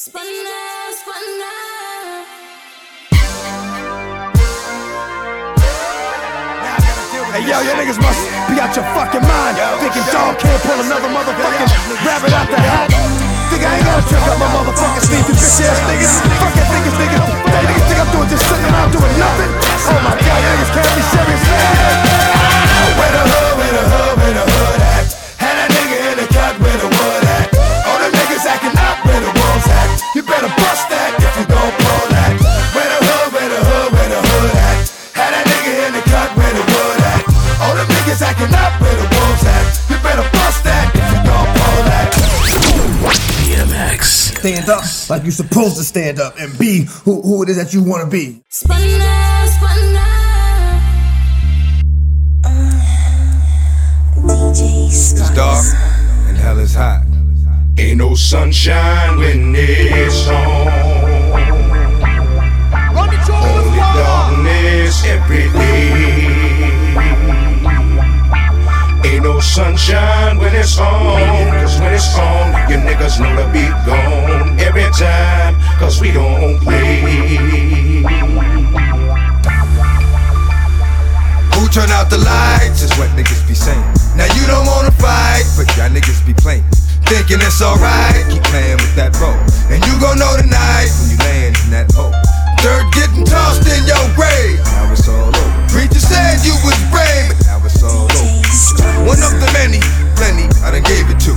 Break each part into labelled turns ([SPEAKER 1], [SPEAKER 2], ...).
[SPEAKER 1] Hey yo, you niggas must be out your fucking mind. Thinking dog can't pull another motherfucking rabbit out the hat. Think I ain't gonna trip up my motherfucking sleeve, you bitch ass niggas. Fuck that niggas, niggas. That niggas think I'm doing just sitting around doing nothing. Oh my god, you niggas can't be serious. Where the hood, where the hood, where the hood
[SPEAKER 2] stand up like you're supposed to stand up and be who, who it is that you want to be.
[SPEAKER 3] Spawner, spawner.
[SPEAKER 4] Uh, DJ
[SPEAKER 5] It's dark and hell is hot. Ain't no sunshine when it's on. Only darkness every day. Sunshine when it's on. Cause when it's on, you niggas know to be gone. Every time, cause we don't play. Who turn out the lights is what niggas be saying. Now you don't wanna fight, but y'all niggas be playing. Thinking it's alright, keep playing with that role. And you gon' know tonight when you land in that hole. Dirt getting tossed in your grave. Now it's all over. Preacher said you was brave, but now it's all over. One of the many, plenty, I done gave it to.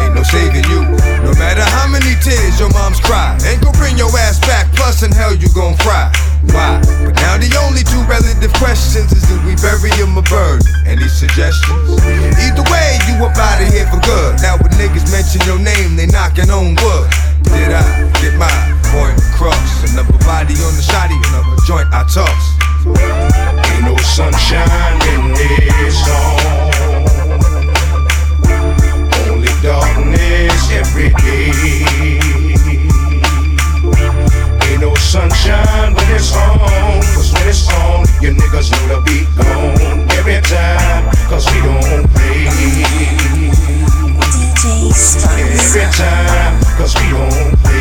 [SPEAKER 5] Ain't no saving you. No matter how many tears your mom's cry. Ain't gon' bring your ass back, plus in hell you gon' fry. Why? But now the only two relative questions is do we bury him or burn? Any suggestions? Either way, you up out of here for good. Now when niggas mention your name, they knocking on wood. Did I get my point across? Another body on the shotty, another joint I toss. Ain't no sunshine when it's on. Only darkness every day. Ain't no sunshine when it's on. Cause when it's on, you niggas know the beat gone. Every time, cause we don't play. Every time, cause we don't play.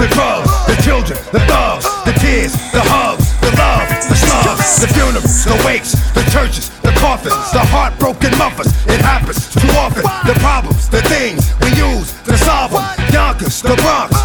[SPEAKER 1] The drugs, the children, the thugs, the tears, the hugs, the love, the slugs, the funerals, the wakes, the churches, the coffins, the heartbroken mothers. It happens too often. The problems, the things we use to solve them. Yonkers, the Bronx,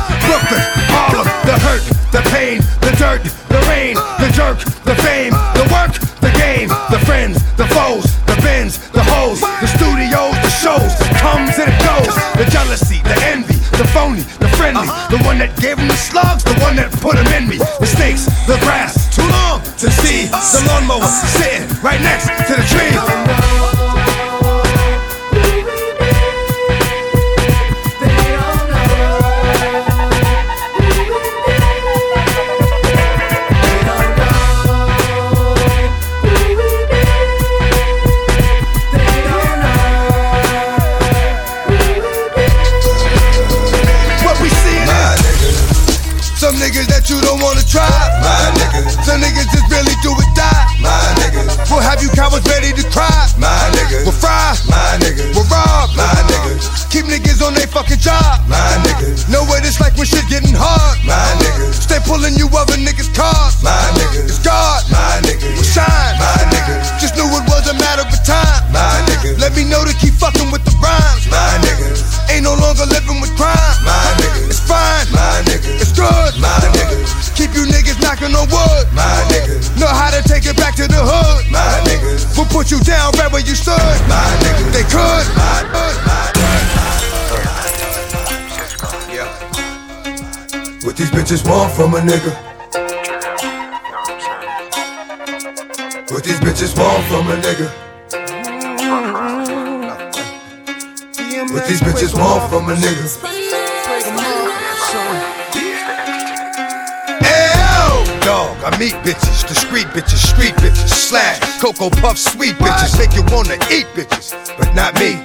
[SPEAKER 5] a nigga. What these bitches want from a nigga.
[SPEAKER 1] What these bitches want from a nigga. Ew, dog, I meet bitches, discreet bitches, street bitches, slash, cocoa puff, sweet bitches, make you wanna eat bitches, but not me.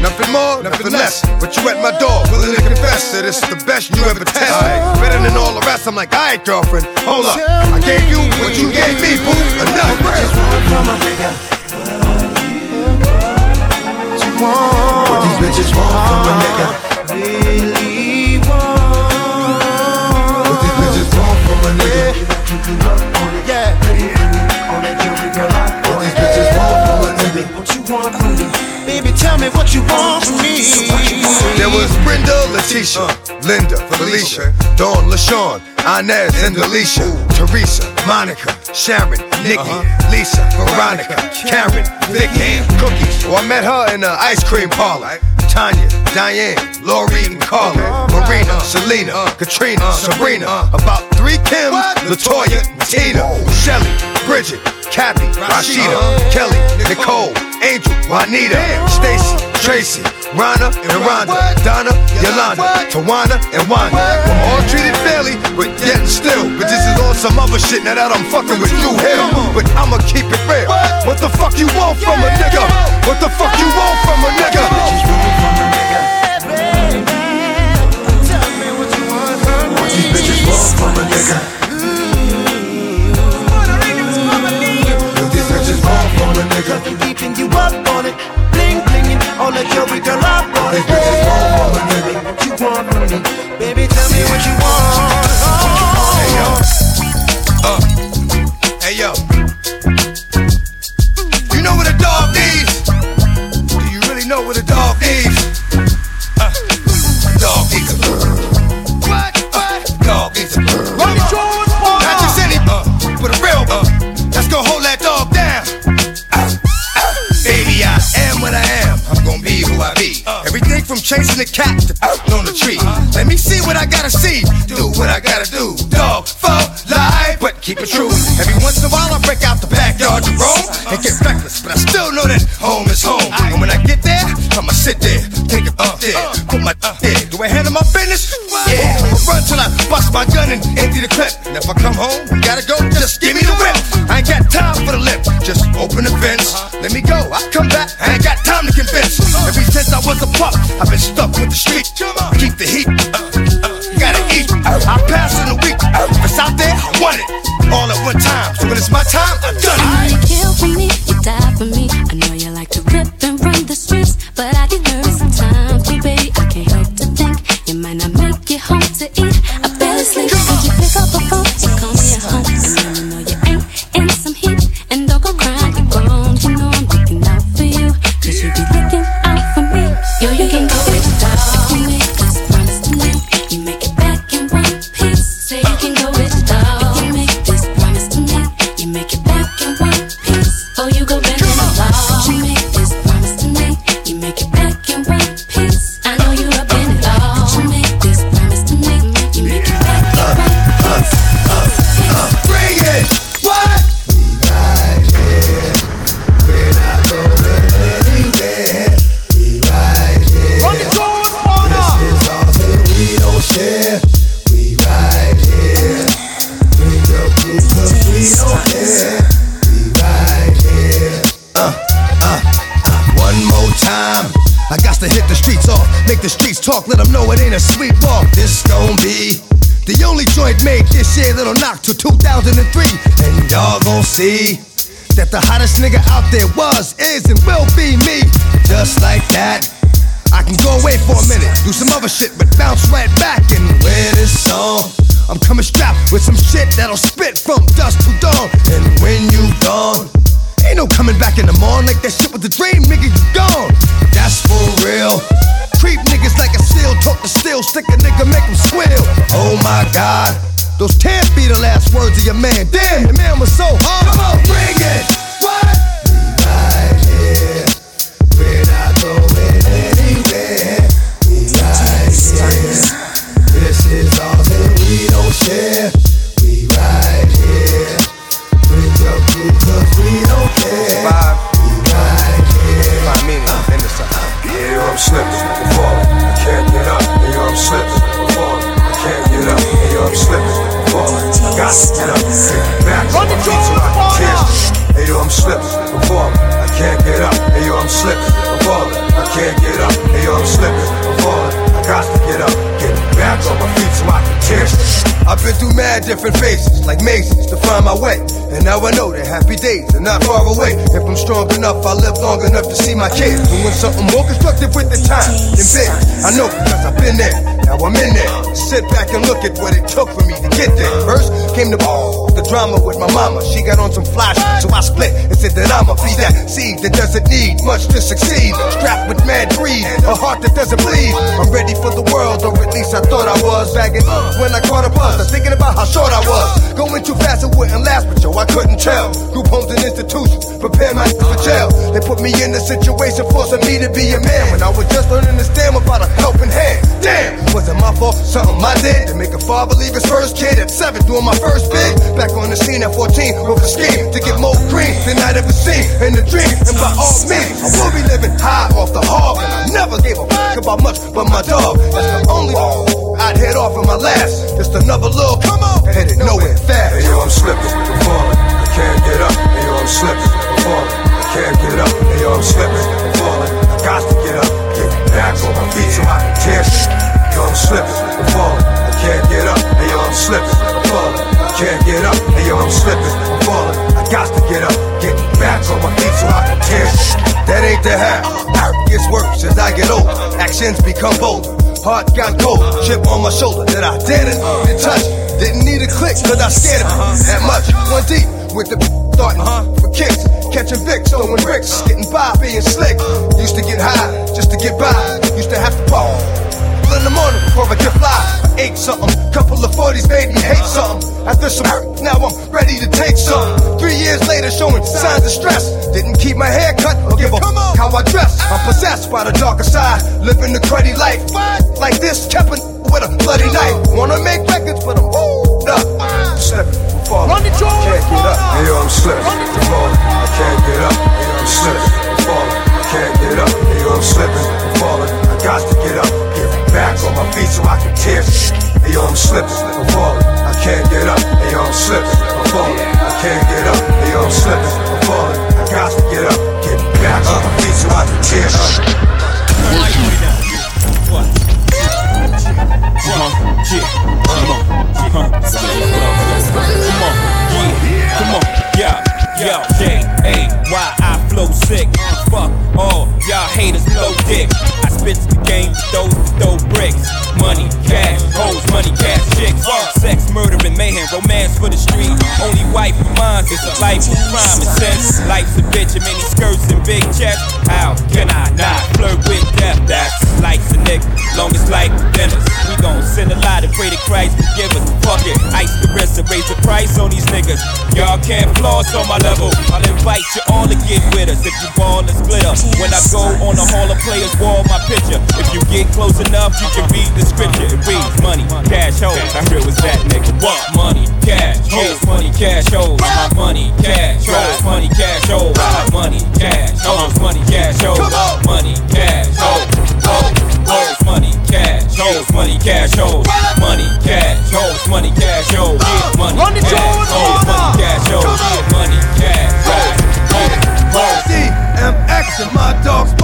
[SPEAKER 1] Nothing more, nothing less. But you at my door, willing to confess that it's the best you ever tested. Better than all the rest. I'm like, alright, girlfriend, hold up. I gave you what you gave me, boo. Enough. What these bitches want from a nigga. What these bitches want from a nigga.
[SPEAKER 6] Me what you want from me.
[SPEAKER 1] There was Brenda, Letitia, uh, Linda, Felicia, Dawn, LaShawn, Inez, and Alicia, Teresa, Monica, Sharon, uh-huh. Nikki, Lisa, Veronica, Karen, Vicky, Cookies. Oh, I met her in the ice cream parlor. Tanya, Diane, Lori, and Carla, Marina, Selena, uh, Katrina, uh, Sabrina. About three Kims, Latoya, Tina, Shelly, Bridget, Kathy, Rashida, Kelly, Nicole, Angel, Juanita, Stacy, Tracy, Rana, and Rhonda, Donna, Yolanda, Tawana, and Wanda. We're all treated fairly, but yet still, but this is all some other shit now that I'm fucking with you here. But I'ma keep it real. What the fuck you want from a nigga? What the fuck you want from a nigga? What these bitches want from a nigga? A nigga?
[SPEAKER 6] Keeping you up on it, bling blinging on the jewelry, girl, I want it. What you want from me, baby? Tell me what you want.
[SPEAKER 1] Chasing the cat to on the tree. Let me see what I gotta see. Do what I gotta do. Dog for life, but keep it true. Every once in a while I break out the backyard to roam and get reckless, but I still know that home is home. And when I get there, I'ma sit there, take it up there, put my up there. Do I handle my business? Yeah. I'ma run till I bust my gun and empty the clip. And if I come home, you gotta go, just give me the since I was a pup, I've been stuck with the street. Keep the that the hottest nigga out there was, is, and will be me. Just like that. I can go away for a minute, do some other shit, but bounce right back and wear this song. I'm coming strapped with some shit that'll spit from dusk to dawn. And when you gone, ain't no coming back in the morning like that shit with the dream, nigga, you gone. That's for real. Creep niggas like a seal, talk to steel, stick a nigga, make him squeal. Oh my god. Those can't be the last words of your man. Damn, your man was so hard. Come on, succeed. 10 months for jail. They put me in a situation forcing me to be a man when I was just learning to stand without a helping hand. Damn, wasn't my fault, something I did to make a father leave his first kid at 7 doing my first big. Back on the scene at 14 with a scheme to get more cream than I'd ever seen in a dream. And by all means, I will be living high off the hog. And I never gave a fuck about much but my dog. That's the only I'd head off in my last. Just another little come on, headed nowhere fast.
[SPEAKER 2] Hey, yo, I'm slipping, I'm falling, I can't get up. Hey, yo, I'm slipping falling. I can't get up. Hey yo, I'm slipping, I'm falling. I got to get up, get back on my feet so I can tear shit. Yo, I'm slipping, I'm falling. I can't get up. Hey yo, I'm slipping, I'm falling. I can't get up. Hey yo, I'm slipping, I'm falling. I got to get up, get back on my feet so I can tear.
[SPEAKER 1] That ain't the half. It gets worse as I get older. Actions become bolder. Heart got cold. Chip on my shoulder that I didn't touch. Didn't need a click, cause I scared of it that much. One deep with the starting for kicks. Catching Vicks, throwing bricks, getting by, being slick. Used to get high just to get by. Used to have to pop in the morning before I get fly. I ate something, couple of 40s made me hate something. After some hurt, now I'm ready to take something. Three years later, showing signs of stress. Didn't keep my hair cut or give a how I dress. I'm possessed by the darker side, living the cruddy life. Like this, kept with a bloody knife. Wanna make records, but I'm up. Slipping, I'm falling.
[SPEAKER 2] Run the Can't get up. Hey yo, I'm slipping, I'm falling. I can't get up. Hey yo, I'm slipping, I'm falling. I can't get up. Hey yo, I'm slipping, I'm falling. I got to get up, get back on my feet so I can tear shit. Hey yo, I'm slipping, I'm falling. I can't get up. Hey yo, I'm slipping, I'm falling. I can't get up. Hey yo, I'm slipping, I'm falling. I got to get up, get back on my feet so I can tear shit.
[SPEAKER 7] Come on, yeah, Come on, huh? Come yeah, Come on, yeah. Yo, J A Y I flow sick. Fuck all y'all haters, blow dick. I spit the game, those throw bricks. Money, cash, hoes, money, cash, chicks. Sex, murder, and mayhem, romance for the street. Only wife of mine is a life of crime and sense. Life's a bitch, and many skirts and big chests. How can I not flirt with death? That's life's a nigga, longest life dinners. We gon' send a lot and pray to Christ forgive us. Fuck it, ice the wrist and raise the price on these niggas. Y'all can't floss on my level. I'll invite you all to get with us if you ball and split up. When I go on the Hall of Players wall, my picture. If you get close enough, you can read the scripture. It reads money, cash, hoes. How real was that, nigga? What? Money, cash, hoes, money, cash, hoes. My money, cash, hoes, money, cash, hoes. My money, cash, hoes, money, cash, hoes. Money, cash, hoes, hoes, hoes, money, cash, hoes, money, cash, hoes. Money, cash, hoes, money, cash, hoes. Money, cash, hoes, money, cash, hoes. Money, cash, hoes, hoes, hoes.
[SPEAKER 1] DMX and my dogs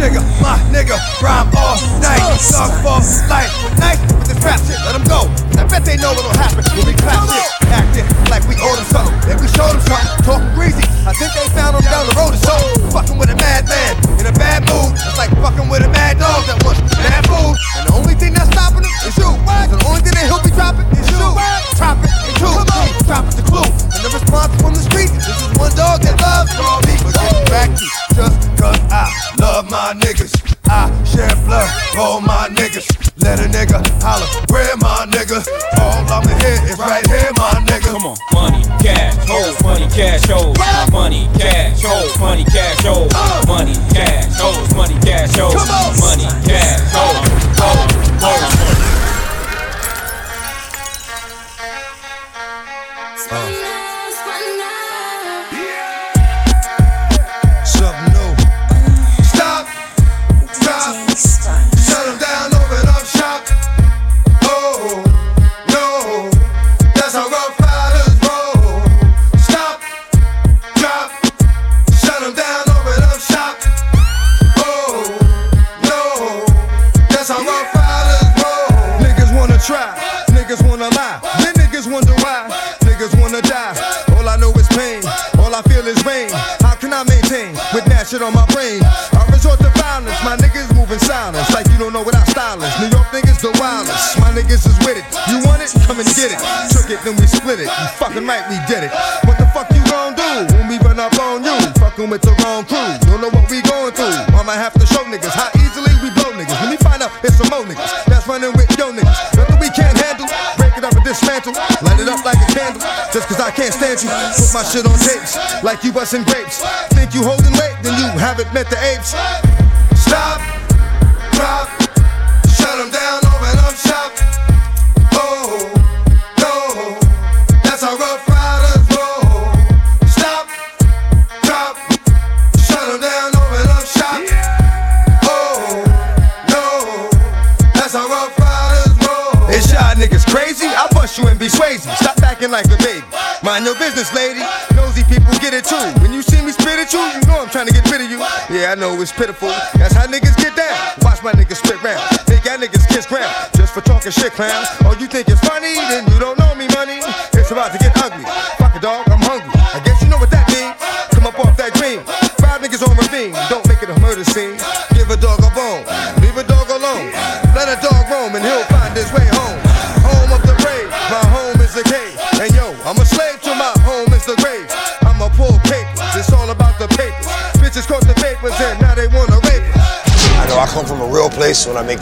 [SPEAKER 1] Jigga, my nigga, rhyme all night. Dog fall light. Night with this rap shit, let them go. I bet they know what'll happen when we clap shit. Acting like we owe them something. Then we show them something. Talking greasy. I think they found him down the road or so. Fucking with a madman in a bad mood. It's like fucking with a mad dog that wants bad food. And the only thing that's stopping him is you. And the only thing that he'll be dropping is you. Drop it and two. Drop it the clue. And the response from the street. This is one dog that loves all people. Getting back to just cause I love my niggas. I share blood, all my niggas. Let a nigga Holla, where my nigga? All I'ma hear is right here, my nigga.
[SPEAKER 7] Come on, money, cash, hoes, money, cash, hoes. Money, cash, hoes, money, cash, hoes. Uh. Money, cash, hoes, money, cash, hoes. Money, cash,
[SPEAKER 1] it's pitiful. That's how niggas get down. Watch my niggas spit round. Think y'all niggas kiss ground. Just for talking shit, clown.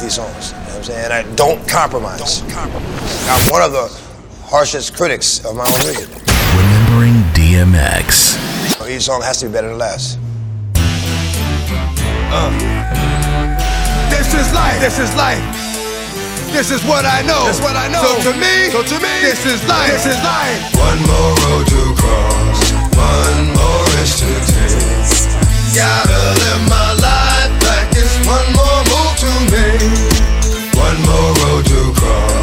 [SPEAKER 8] These songs. You know what I'm saying? I don't compromise. I'm one of the harshest critics of my own music.
[SPEAKER 9] Remembering DMX.
[SPEAKER 8] Each song has to be better than last. Uh.
[SPEAKER 1] This is life. This is life. This is what I know. This what I know. So to me, so to me, this is life. This is life. One more road to cross. One more risk to take. Gotta live my life like it's one more One more road to cross.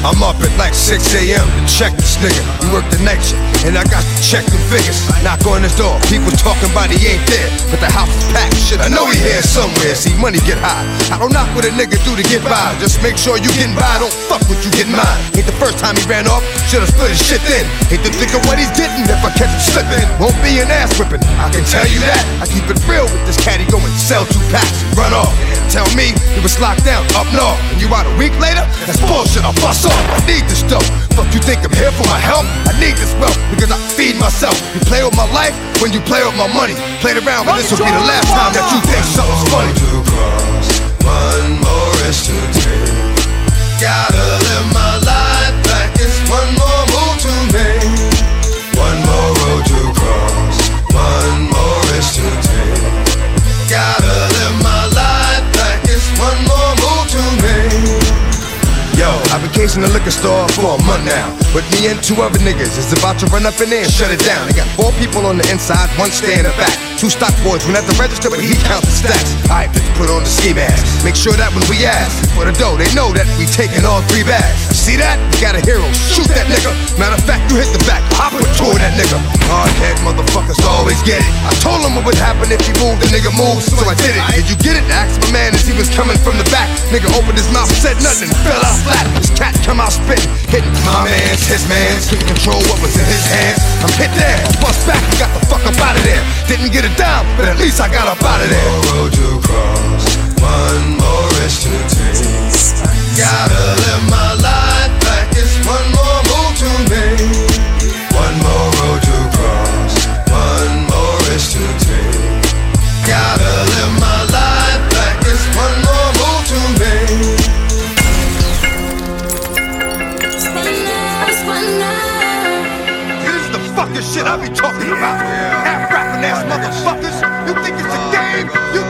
[SPEAKER 1] I'm up at like 6 a.m. to check this nigga. We work the night shift, and I got to check the figures. Knock on his door, people talking about he ain't there, but the house is packed. Shit, I know he here somewhere. See, money get high. I don't knock what a nigga do to get by. Just make sure you getting by, don't fuck with you getting mine. Ain't the first time he ran off, should've split his shit then. Hate to think of what he's getting if I catch him slipping. Won't be an ass whipping, I can tell you that. I keep it real with this caddy he go and sell two packs run off. Tell me he was locked down up north, and you out a week later? That's bullshit, I'll bust I need this dough. Fuck you think I'm here for my help? I need this wealth because I feed myself. You play with my life when you play with my money. Played around, but this will be the last time that you think something's funny. One more is to take. Gotta live my life like it's one Casing the liquor store for a month now. But me and two other niggas is about to run up in there and shut it down. They got four people on the inside, one stay in the back. Two stock boys went at the register, but he counts the stacks. I let's put on the ski mask. Make sure that when we ask for the dough, they know that we taking all three bags. See that? You got a hero. Shoot that nigga. Matter of fact, you hit the back. I put two that nigga. Hard head motherfuckers always get it. I told him what would happen if he moved, the nigga moved, so I did it. Did you get it? Asked my man as he was coming from the back. Nigga opened his mouth, said nothing, fell out flat. This cat come out spitting, hitting my his man's. Couldn't control what was in his hands. I'm hit there, bust back, and got the fuck up out of there. Didn't get it down, but at least I got up out of there. One road to cross, one more risk to take. Gotta live my life rapping about. Half rapping ass motherfuckers. You think it's a game? You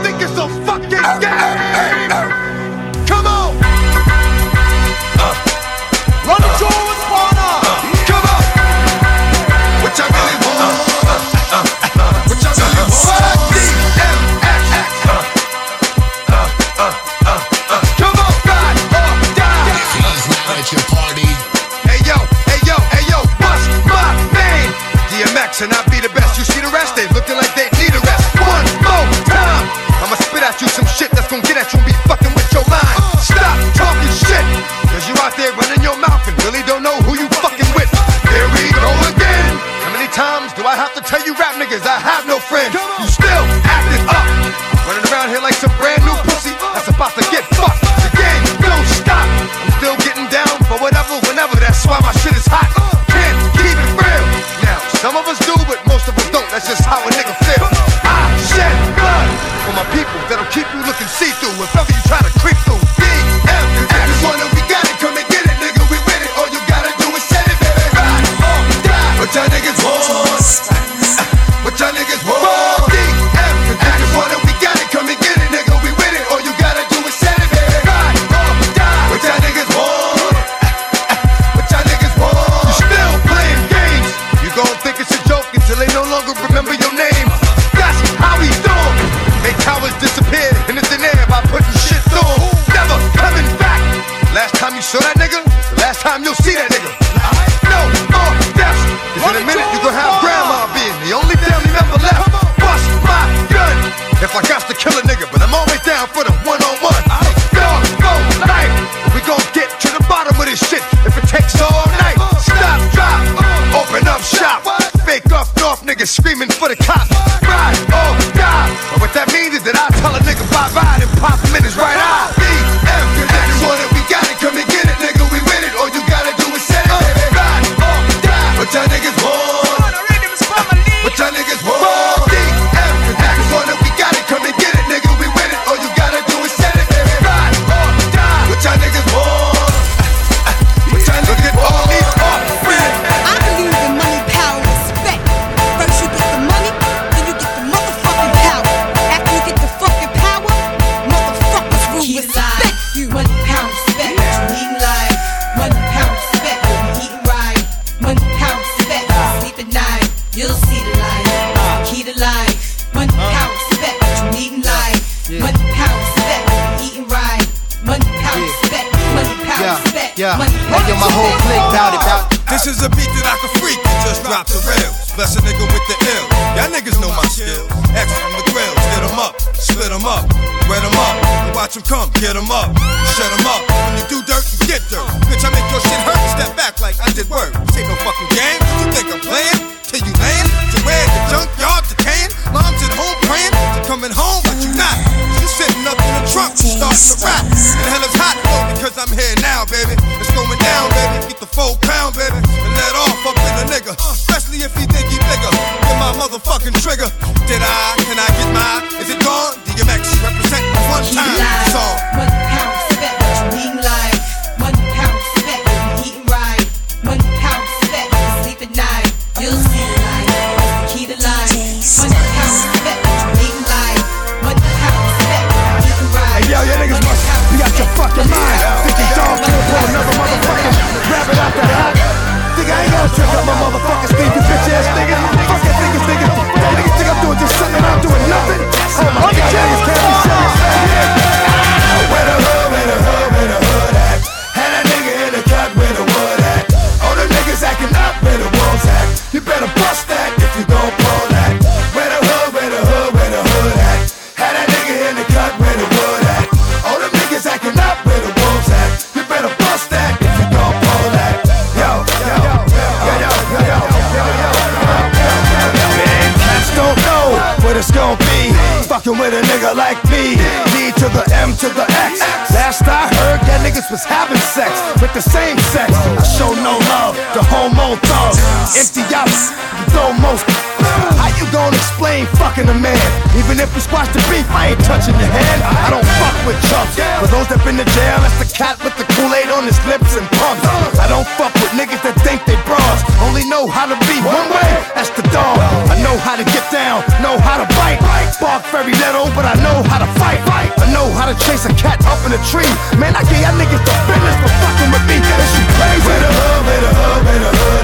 [SPEAKER 1] I know how to fight. I know how to chase a cat up in a tree. Man, I gave y'all niggas the business for fucking with me. Is you crazy? Where the hood, where the hood, where the hood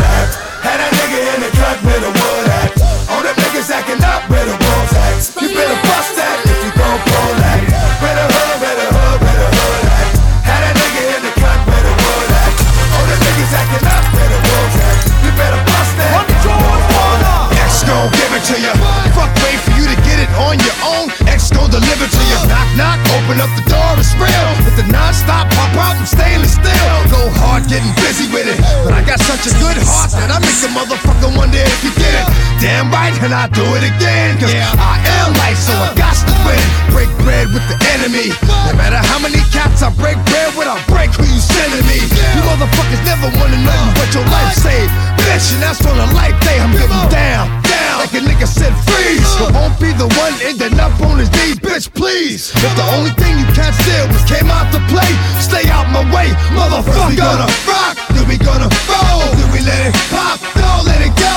[SPEAKER 1] getting busy with it. But I got such a good heart that I make a motherfucker wonder if you get it. Damn right, and I do it again. Cause I am life, so I got to win. Break bread with the enemy. No matter how many cats I break bread with, I'll break who you sending me. You motherfuckers never wanna know what your life saved. Bitch, and that's on a life day. I'm getting down, down. Like a nigga said, freeze. But won't be the one ending up on his knees, bitch, please. If the only thing you can't steal was came out to play, stay out my way, motherfucker. Gonna rock, then we gonna roll, then we let it pop, don't let it go.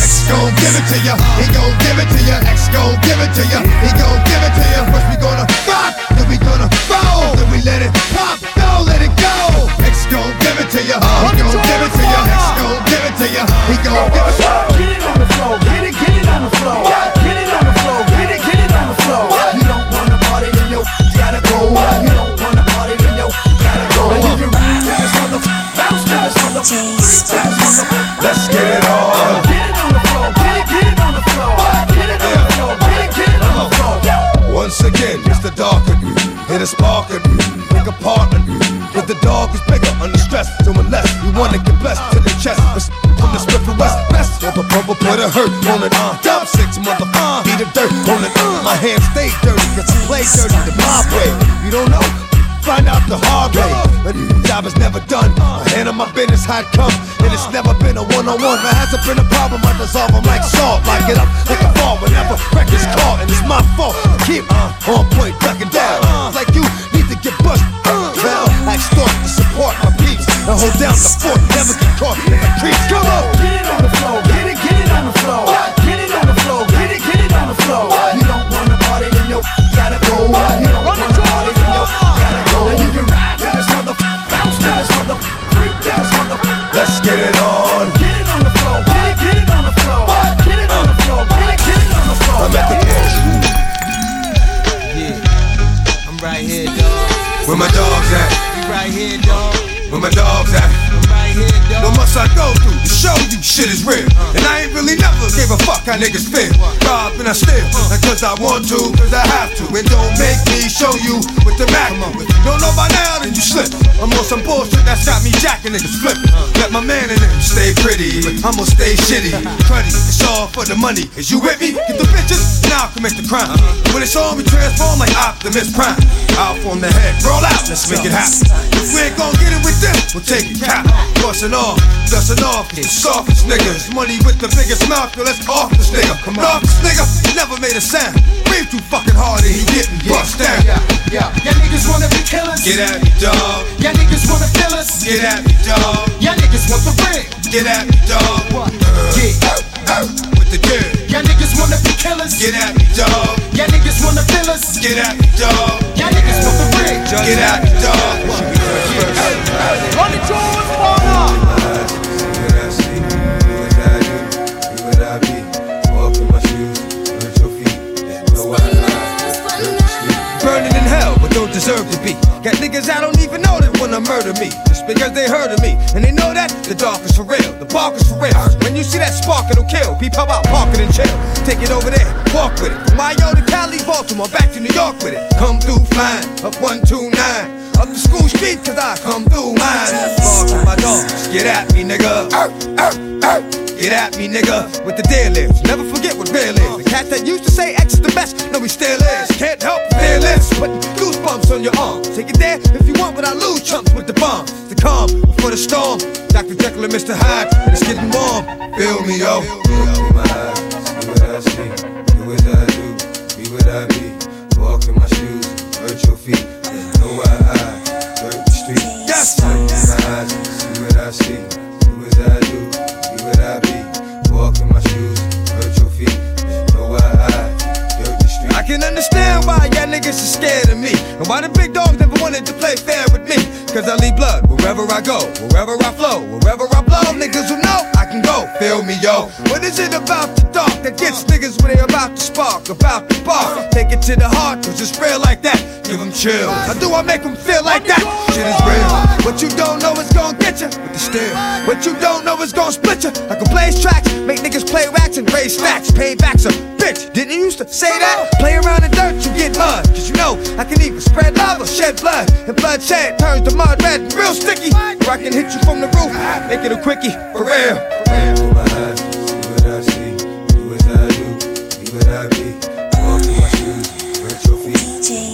[SPEAKER 1] X gon' give it to ya, he gon' give it to ya. X gon' give it to ya, he gon' give it to ya. First we gonna rock, come And it's never been a one-on-one. If it hasn't been a problem I dissolve them like salt. Lock it up like a ball Whenever record's caught And it's my fault. Keep on point ducking down. Like you need to get bust Well, I extort to support my peeps And hold down the fort. Never get caught niggas feel. Rob and I steal, cause I want to, cause I have to. And don't make me show you with the Mac. If you don't know by now, then you slip. I'm on some bullshit that's got me jacking niggas flipping. Let my man in them stay pretty, but I'ma stay shitty. Cruddy, it's all for the money. Is you with me? Get the bitches, now commit the crime. When it's on, we transform like Optimus Prime. Out from the head, roll out, let's make it happen. If we ain't gon' get it with them, we'll take it cap. Bustin' off, dustin' off, the softest niggas. Money with the biggest mouth, yo, let's off this nigga. Come on. This nigga, never made a sound. Breathe too fucking hard and he getting bust down.
[SPEAKER 6] Yeah, y'all niggas wanna be killers.
[SPEAKER 1] Get at me, dog.
[SPEAKER 6] Y'all niggas wanna fill us.
[SPEAKER 1] Get at me, dog.
[SPEAKER 6] Y'all niggas want the ring.
[SPEAKER 1] Get at me, dog.
[SPEAKER 6] Uh, yeah.
[SPEAKER 1] Uh, uh, with the dirt.
[SPEAKER 6] Y'all niggas wanna be killers.
[SPEAKER 1] Get at me, dog.
[SPEAKER 6] Y'all niggas wanna fill us.
[SPEAKER 1] Get at me, dog.
[SPEAKER 6] Y'all niggas want the ring.
[SPEAKER 1] Get at me, dog.
[SPEAKER 6] Run the jewels, partner.
[SPEAKER 1] Burning in hell, but don't deserve to be. Got niggas I don't even know that wanna murder me. Just because they heard of me. And they know that the dark is for real. The bark is for real. When you see that spark, it'll kill. Peep how about parking in jail. Take it over there, walk with it. From Mayo to Cali, Baltimore, back to New York with it. Come through flying, up 129. Up the school street, cause I come through mine. Bark my dogs, get at me, nigga. Get Get at me, nigga, with the deal is. Never forget what real is. The cat that used to say X is the best, no, he still is. Can't help fearless, but goosebumps on your arm. Take it there if you want, but I lose chumps with the bomb. The calm before the storm. Dr. Jekyll and Mr. Hyde, and it's getting warm. Feel me, yo.
[SPEAKER 2] Open my eyes, see what I see. Do as I do, be what I be. Walk in my shoes, hurt your feet. Know why I dirt the street.
[SPEAKER 1] Yes.
[SPEAKER 2] Open my eyes, see what I see.
[SPEAKER 1] Understand why y'all niggas are scared of me. And why the big dogs never wanted to play fair with me. Cause I leave blood wherever I go, wherever I flow, wherever I blow. Niggas who know I can go. Feel me, yo. What is it about the dark that gets niggas when they about to spark, about to bark? Take it to the heart, cause it's real like that. Give them chills. How do I make them feel like that? Shit is real. What you don't know is gonna get you with the steel. What you don't know is gonna split you. I can blaze tracks, make niggas play racks and raise stacks. Payback's a bitch. Didn't you used to say that? Play around in dirt, you get mud. Cause you know I can even spread love or shed blood. And bloodshed turns to mud red real sticky. Or I can hit you from the roof, make it a quickie, for real.
[SPEAKER 2] Open my eyes, see what I see. Do as I do, be what I be. Walk in my shoes, hurt your feet.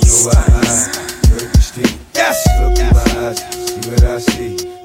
[SPEAKER 2] Know why I dirt the street.
[SPEAKER 1] Yes.
[SPEAKER 2] Look in my eyes, see what I see.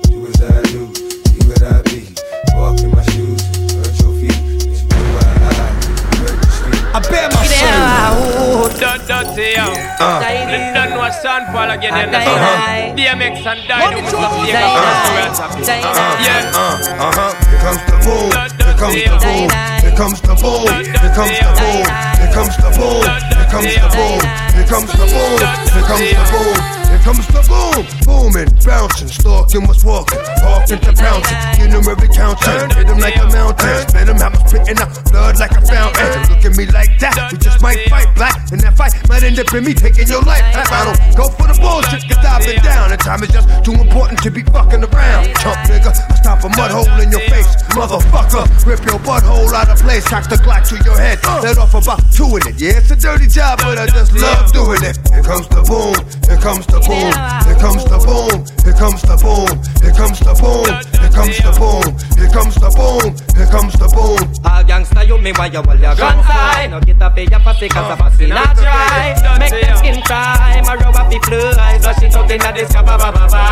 [SPEAKER 1] Soul.
[SPEAKER 7] Dot dot yo.
[SPEAKER 1] Uh.
[SPEAKER 7] You don't know what again, you understand? DMX and Dynamo was a flavor the Yeah.
[SPEAKER 1] Uh-huh. Here comes the boom. Here comes the boom. Here comes the boom. Here comes the boom. Here comes the boom. Here comes the boom. Here comes the boom. Here comes the boom. Comes the boom. Booming, bouncing, stalking, what's walking, walking to bouncing. Get him every counting. Hit him like a mountain. Spit him, have spitting out blood like a fountain. Look at me like that. We just might fight black. And that fight might end up in me taking your life. I don't go for the bullshit, cause I've been down. And time is just too important to be fucking around. Chump nigga, stop a mud hole in your face. Motherfucker, rip your butthole out of place. Cock the Glock to your head. Let off about two in it. Yeah, it's a dirty job, but I just love doing it. Here comes the boom. Here comes the boom. Here comes the boom. Here comes the boom. Here comes the boom. Here comes the boom. Here comes the boom. Here comes the boom.
[SPEAKER 10] All gangsta you me why you hold your gun high? No get up in your pussy cause a pussy not dry. Make them skin cry. My rub up the fly Flush it out inna this ba ba ba ba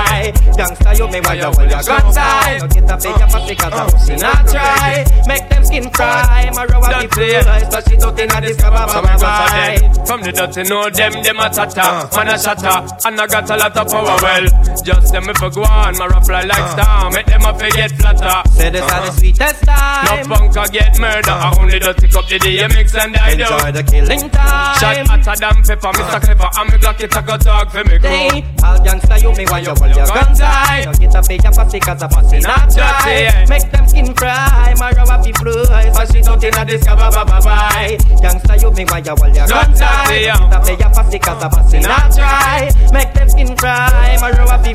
[SPEAKER 10] Gangsta you me why you hold your gun high? No get up in your pussy cause a uh, pussy not uh, dry. Uh, Make them skin cry. My rub up the fly Flush it. out inna this ba ba
[SPEAKER 7] So
[SPEAKER 10] ba
[SPEAKER 7] me go
[SPEAKER 10] ba
[SPEAKER 7] them From the dirty know them, them a tata Man a shatter. And I got a lot of power well. Just them if I go on My rap fly like star. Make them a forget flatter.
[SPEAKER 10] Say this are the uh-huh. sweetest time.
[SPEAKER 7] No punk a get murder I only dirty cup the DMX and I do.
[SPEAKER 10] Enjoy the killing time.
[SPEAKER 7] Shot hotter than pepper Mr. Uh-huh. Clever. And me Glock it a go talk for me
[SPEAKER 10] Day, all gangsta you me why you hold your gun tight No get up in your pussy cause a pussy not dry Make them skin cry My rub up the fly Flush it out inna this ba ba ba ba. Gangsta you me why you hold your gun tight get up in your pussy cause a pussy not dry Make them skin cry My up the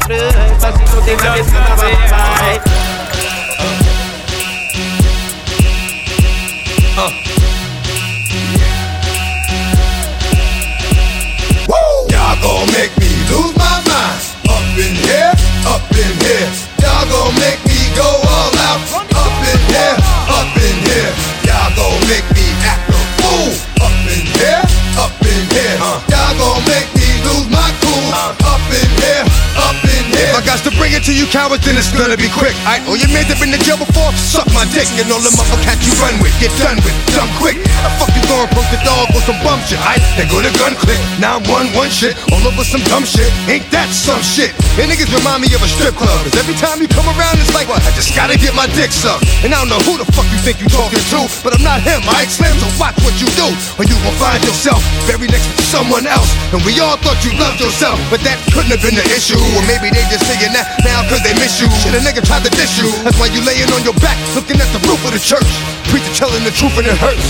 [SPEAKER 10] ba
[SPEAKER 1] Woo! Y'all gon' make me lose my mind. Up in here, up in here. Y'all gon' make me go all out. Up in here, up in here. Y'all gon' make me bring it to you cowards, then it's gonna be quick. I oh you made have been in jail before, suck my dick and all the motherfuckers you run with, get done with, dumb quick. I fuck you going broke the dog with some bum shit? I they go to gun click, now one one shit, all over some dumb shit. Ain't that some shit? And niggas remind me of a strip club, cause every time you come around, it's like? I just gotta get my dick sucked. And I don't know who the fuck you think you talking to, but I'm not him, I Slim, so watch what you do, or you will find yourself buried next to someone else. And we all thought you loved yourself, but that couldn't have been the issue. Or maybe they just saying that now cause they miss you. Shit, a nigga tried to diss you. That's why you laying on your back, looking at the roof of the church. Preacher telling the truth and it hurts.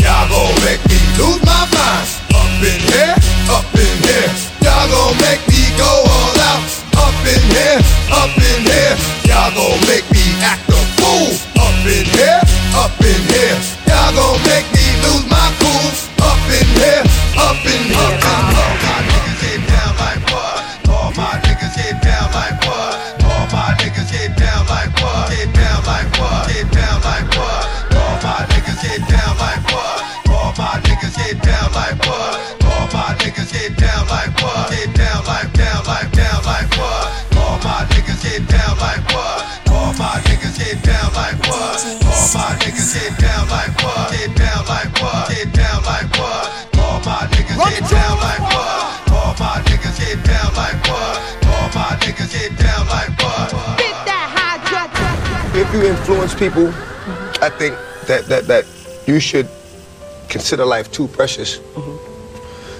[SPEAKER 1] Y'all gon' make me lose my mind. Up in here, up in here. Y'all gon' make me go all out. Up in here, up in here. Y'all gon' make me act a fool. Up in here, up in here. Y'all gon' make me down like what? All my niggas get down like what? All my niggas get down like what?
[SPEAKER 2] All my niggas get down like what?
[SPEAKER 10] If you influence people, I think that that that you should consider life too precious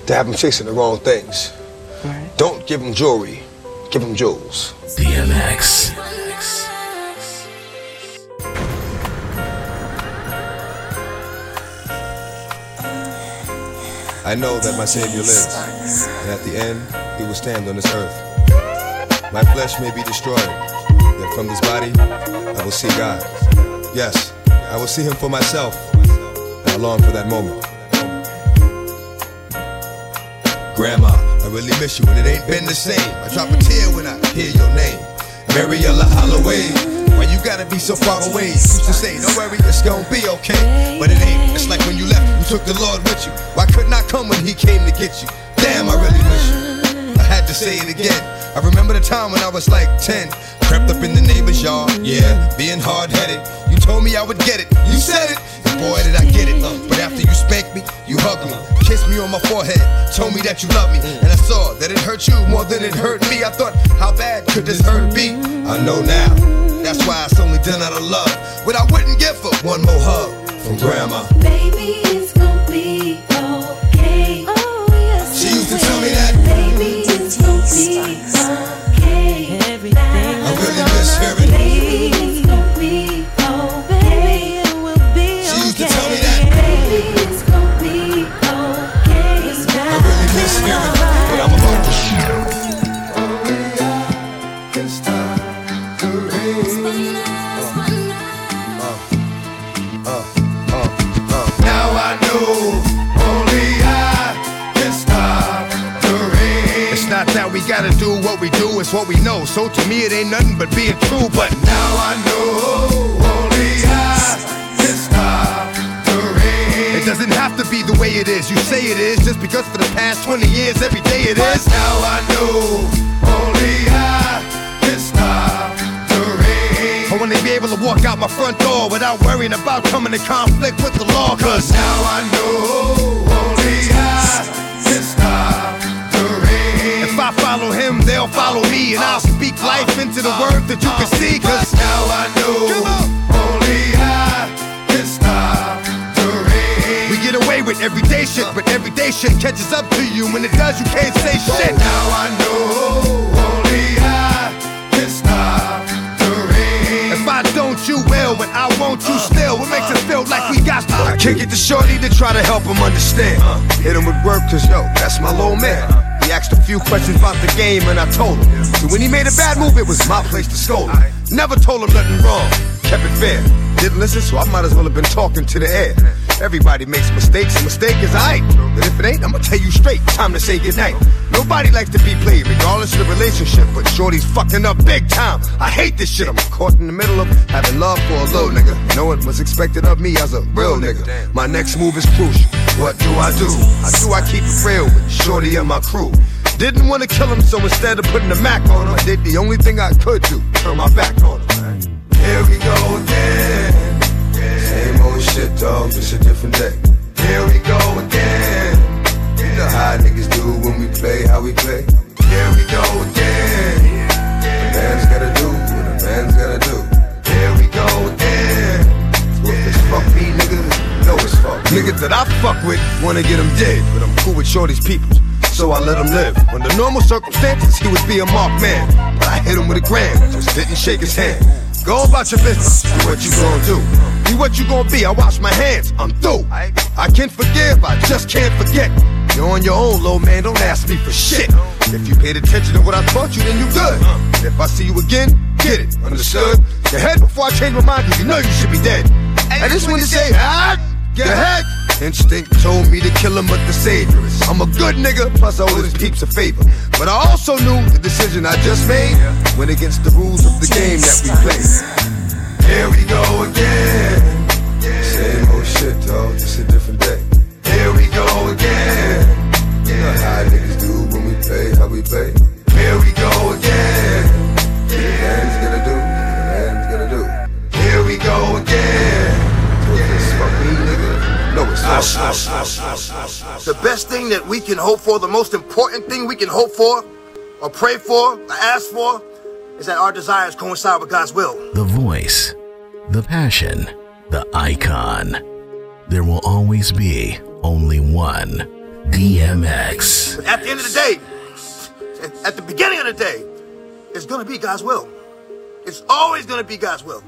[SPEAKER 10] to have them chasing the wrong things. Don't give them jewelry, give them jewels.
[SPEAKER 9] DMX.
[SPEAKER 2] I know that my Savior lives, and at the end, he will stand on this earth. My flesh may be destroyed, yet from this body, I will see God. Yes, I will see him for myself, and I long for that moment. Grandma, I really miss you, and it ain't been the same. I drop a tear when I hear your name. Mariella Holloway. Why you gotta be so far away? Used to say, don't worry, it's gonna be okay. But it ain't. It's like when you left, you took the Lord with you. Why couldn't I come when He came to get you? Damn, I really miss you. I had to say it again. I remember the time when I was like 10. Crept up in the neighbor's yard, yeah, being hard headed. You told me I would get it. You said it. And boy, did I get it. Uh, but after you spanked me, you hugged me, kissed me on my forehead, told me that you loved me. And I saw that it hurt you more than it hurt me. I thought, how bad could this hurt be? I know now. That's why it's only done out of love. What I wouldn't give for one more hug from grandma.
[SPEAKER 3] Baby, it's gonna be okay. Oh, yes.
[SPEAKER 2] She used to tell me that.
[SPEAKER 3] Baby, it's okay. It's
[SPEAKER 2] what
[SPEAKER 1] we know. So to me, it ain't nothing but being true. But
[SPEAKER 2] now I know only I can stop the rain.
[SPEAKER 1] it doesn't have to be the way it is. You say it is just because for the past 20 years, every day it
[SPEAKER 2] But
[SPEAKER 1] is.
[SPEAKER 2] now I know only I can stop the rain.
[SPEAKER 1] I wanna be able to walk out my front door without worrying about coming in conflict with the law. Cause
[SPEAKER 2] Now I know only I can stop
[SPEAKER 1] follow him, they'll follow me. And I'll speak life into the word that you can see. Cause
[SPEAKER 2] Now I know only I can stop the rain.
[SPEAKER 1] we get away with everyday shit, but everyday shit catches up to you. When it does, you can't say shit.
[SPEAKER 2] Now I know only I can stop the rain.
[SPEAKER 1] If I don't, you will, but I won't you uh, still. What makes it uh, feel like we got to? I kick it to Shorty to try to help him understand. Uh. Hit him with work, cause yo, that's my little man. He asked a few questions about the game and I told him. So when he made a bad move, it was my place to scold him. Never told him nothing wrong, kept it fair. Didn't listen, so I might as well have been talking to the air. Everybody makes mistakes, a mistake is aight. But if it ain't, I'ma tell you straight, time to say goodnight. Nobody likes to be played, regardless of the relationship, but Shorty's fucking up big time. I hate this shit, I'm caught in the middle of having love for a little nigga. Knowing was expected of me as a real nigga. My next move is crucial. What do I do? I do I keep it real with Shorty and my crew. Didn't want to kill him, so instead of putting the Mac on him, I did the only thing I could do, turn my back on him.
[SPEAKER 2] Here we go again. Old shit, dog, just a different day. Here we go again. You know how niggas do when we play, how we play. Here we go again. A man's gotta do what a man's gotta do. Here we go again. If it's fuck me, nigga, know it's fuck.
[SPEAKER 1] Niggas that I fuck with wanna get him dead, but I'm cool with Shorty's people, so I let him live. Under normal circumstances, he would be a marked man, but I hit him with a gram, just didn't shake his hand. Go about your business, what you gonna do. Be what you gonna be, I wash my hands, I'm through. I can forgive, I just can't forget. You're on your own, little man, don't ask me for shit. If you paid attention to what I taught you, then you good. If I see you again, get it, understood? Your head before I change my mind, cause you know you should be dead. I just wanna say, ah, get ahead. Instinct told me to kill him, but the savior is. I'm a good nigga, plus I owe his peeps a favor. But I also knew the decision I just made went against the rules of the game that we play.
[SPEAKER 2] Here we go again. Same old shit, dog, just a different day. Here we go again. You know how niggas do when we play, how we play. Here we go again. A man's gonna do, man's gonna do. Here we go again. So if it's fuck me, nigga, know it's ah, fuck.
[SPEAKER 8] Ah, ah, the best thing that we can hope for, the most important thing we can hope for, or pray for, or ask for, is that our desires coincide with God's will.
[SPEAKER 9] The voice, the passion, the icon. There will always be only one DMX.
[SPEAKER 8] But at the end of the day, at- at the beginning of the day, it's gonna be God's will. It's always gonna be God's will.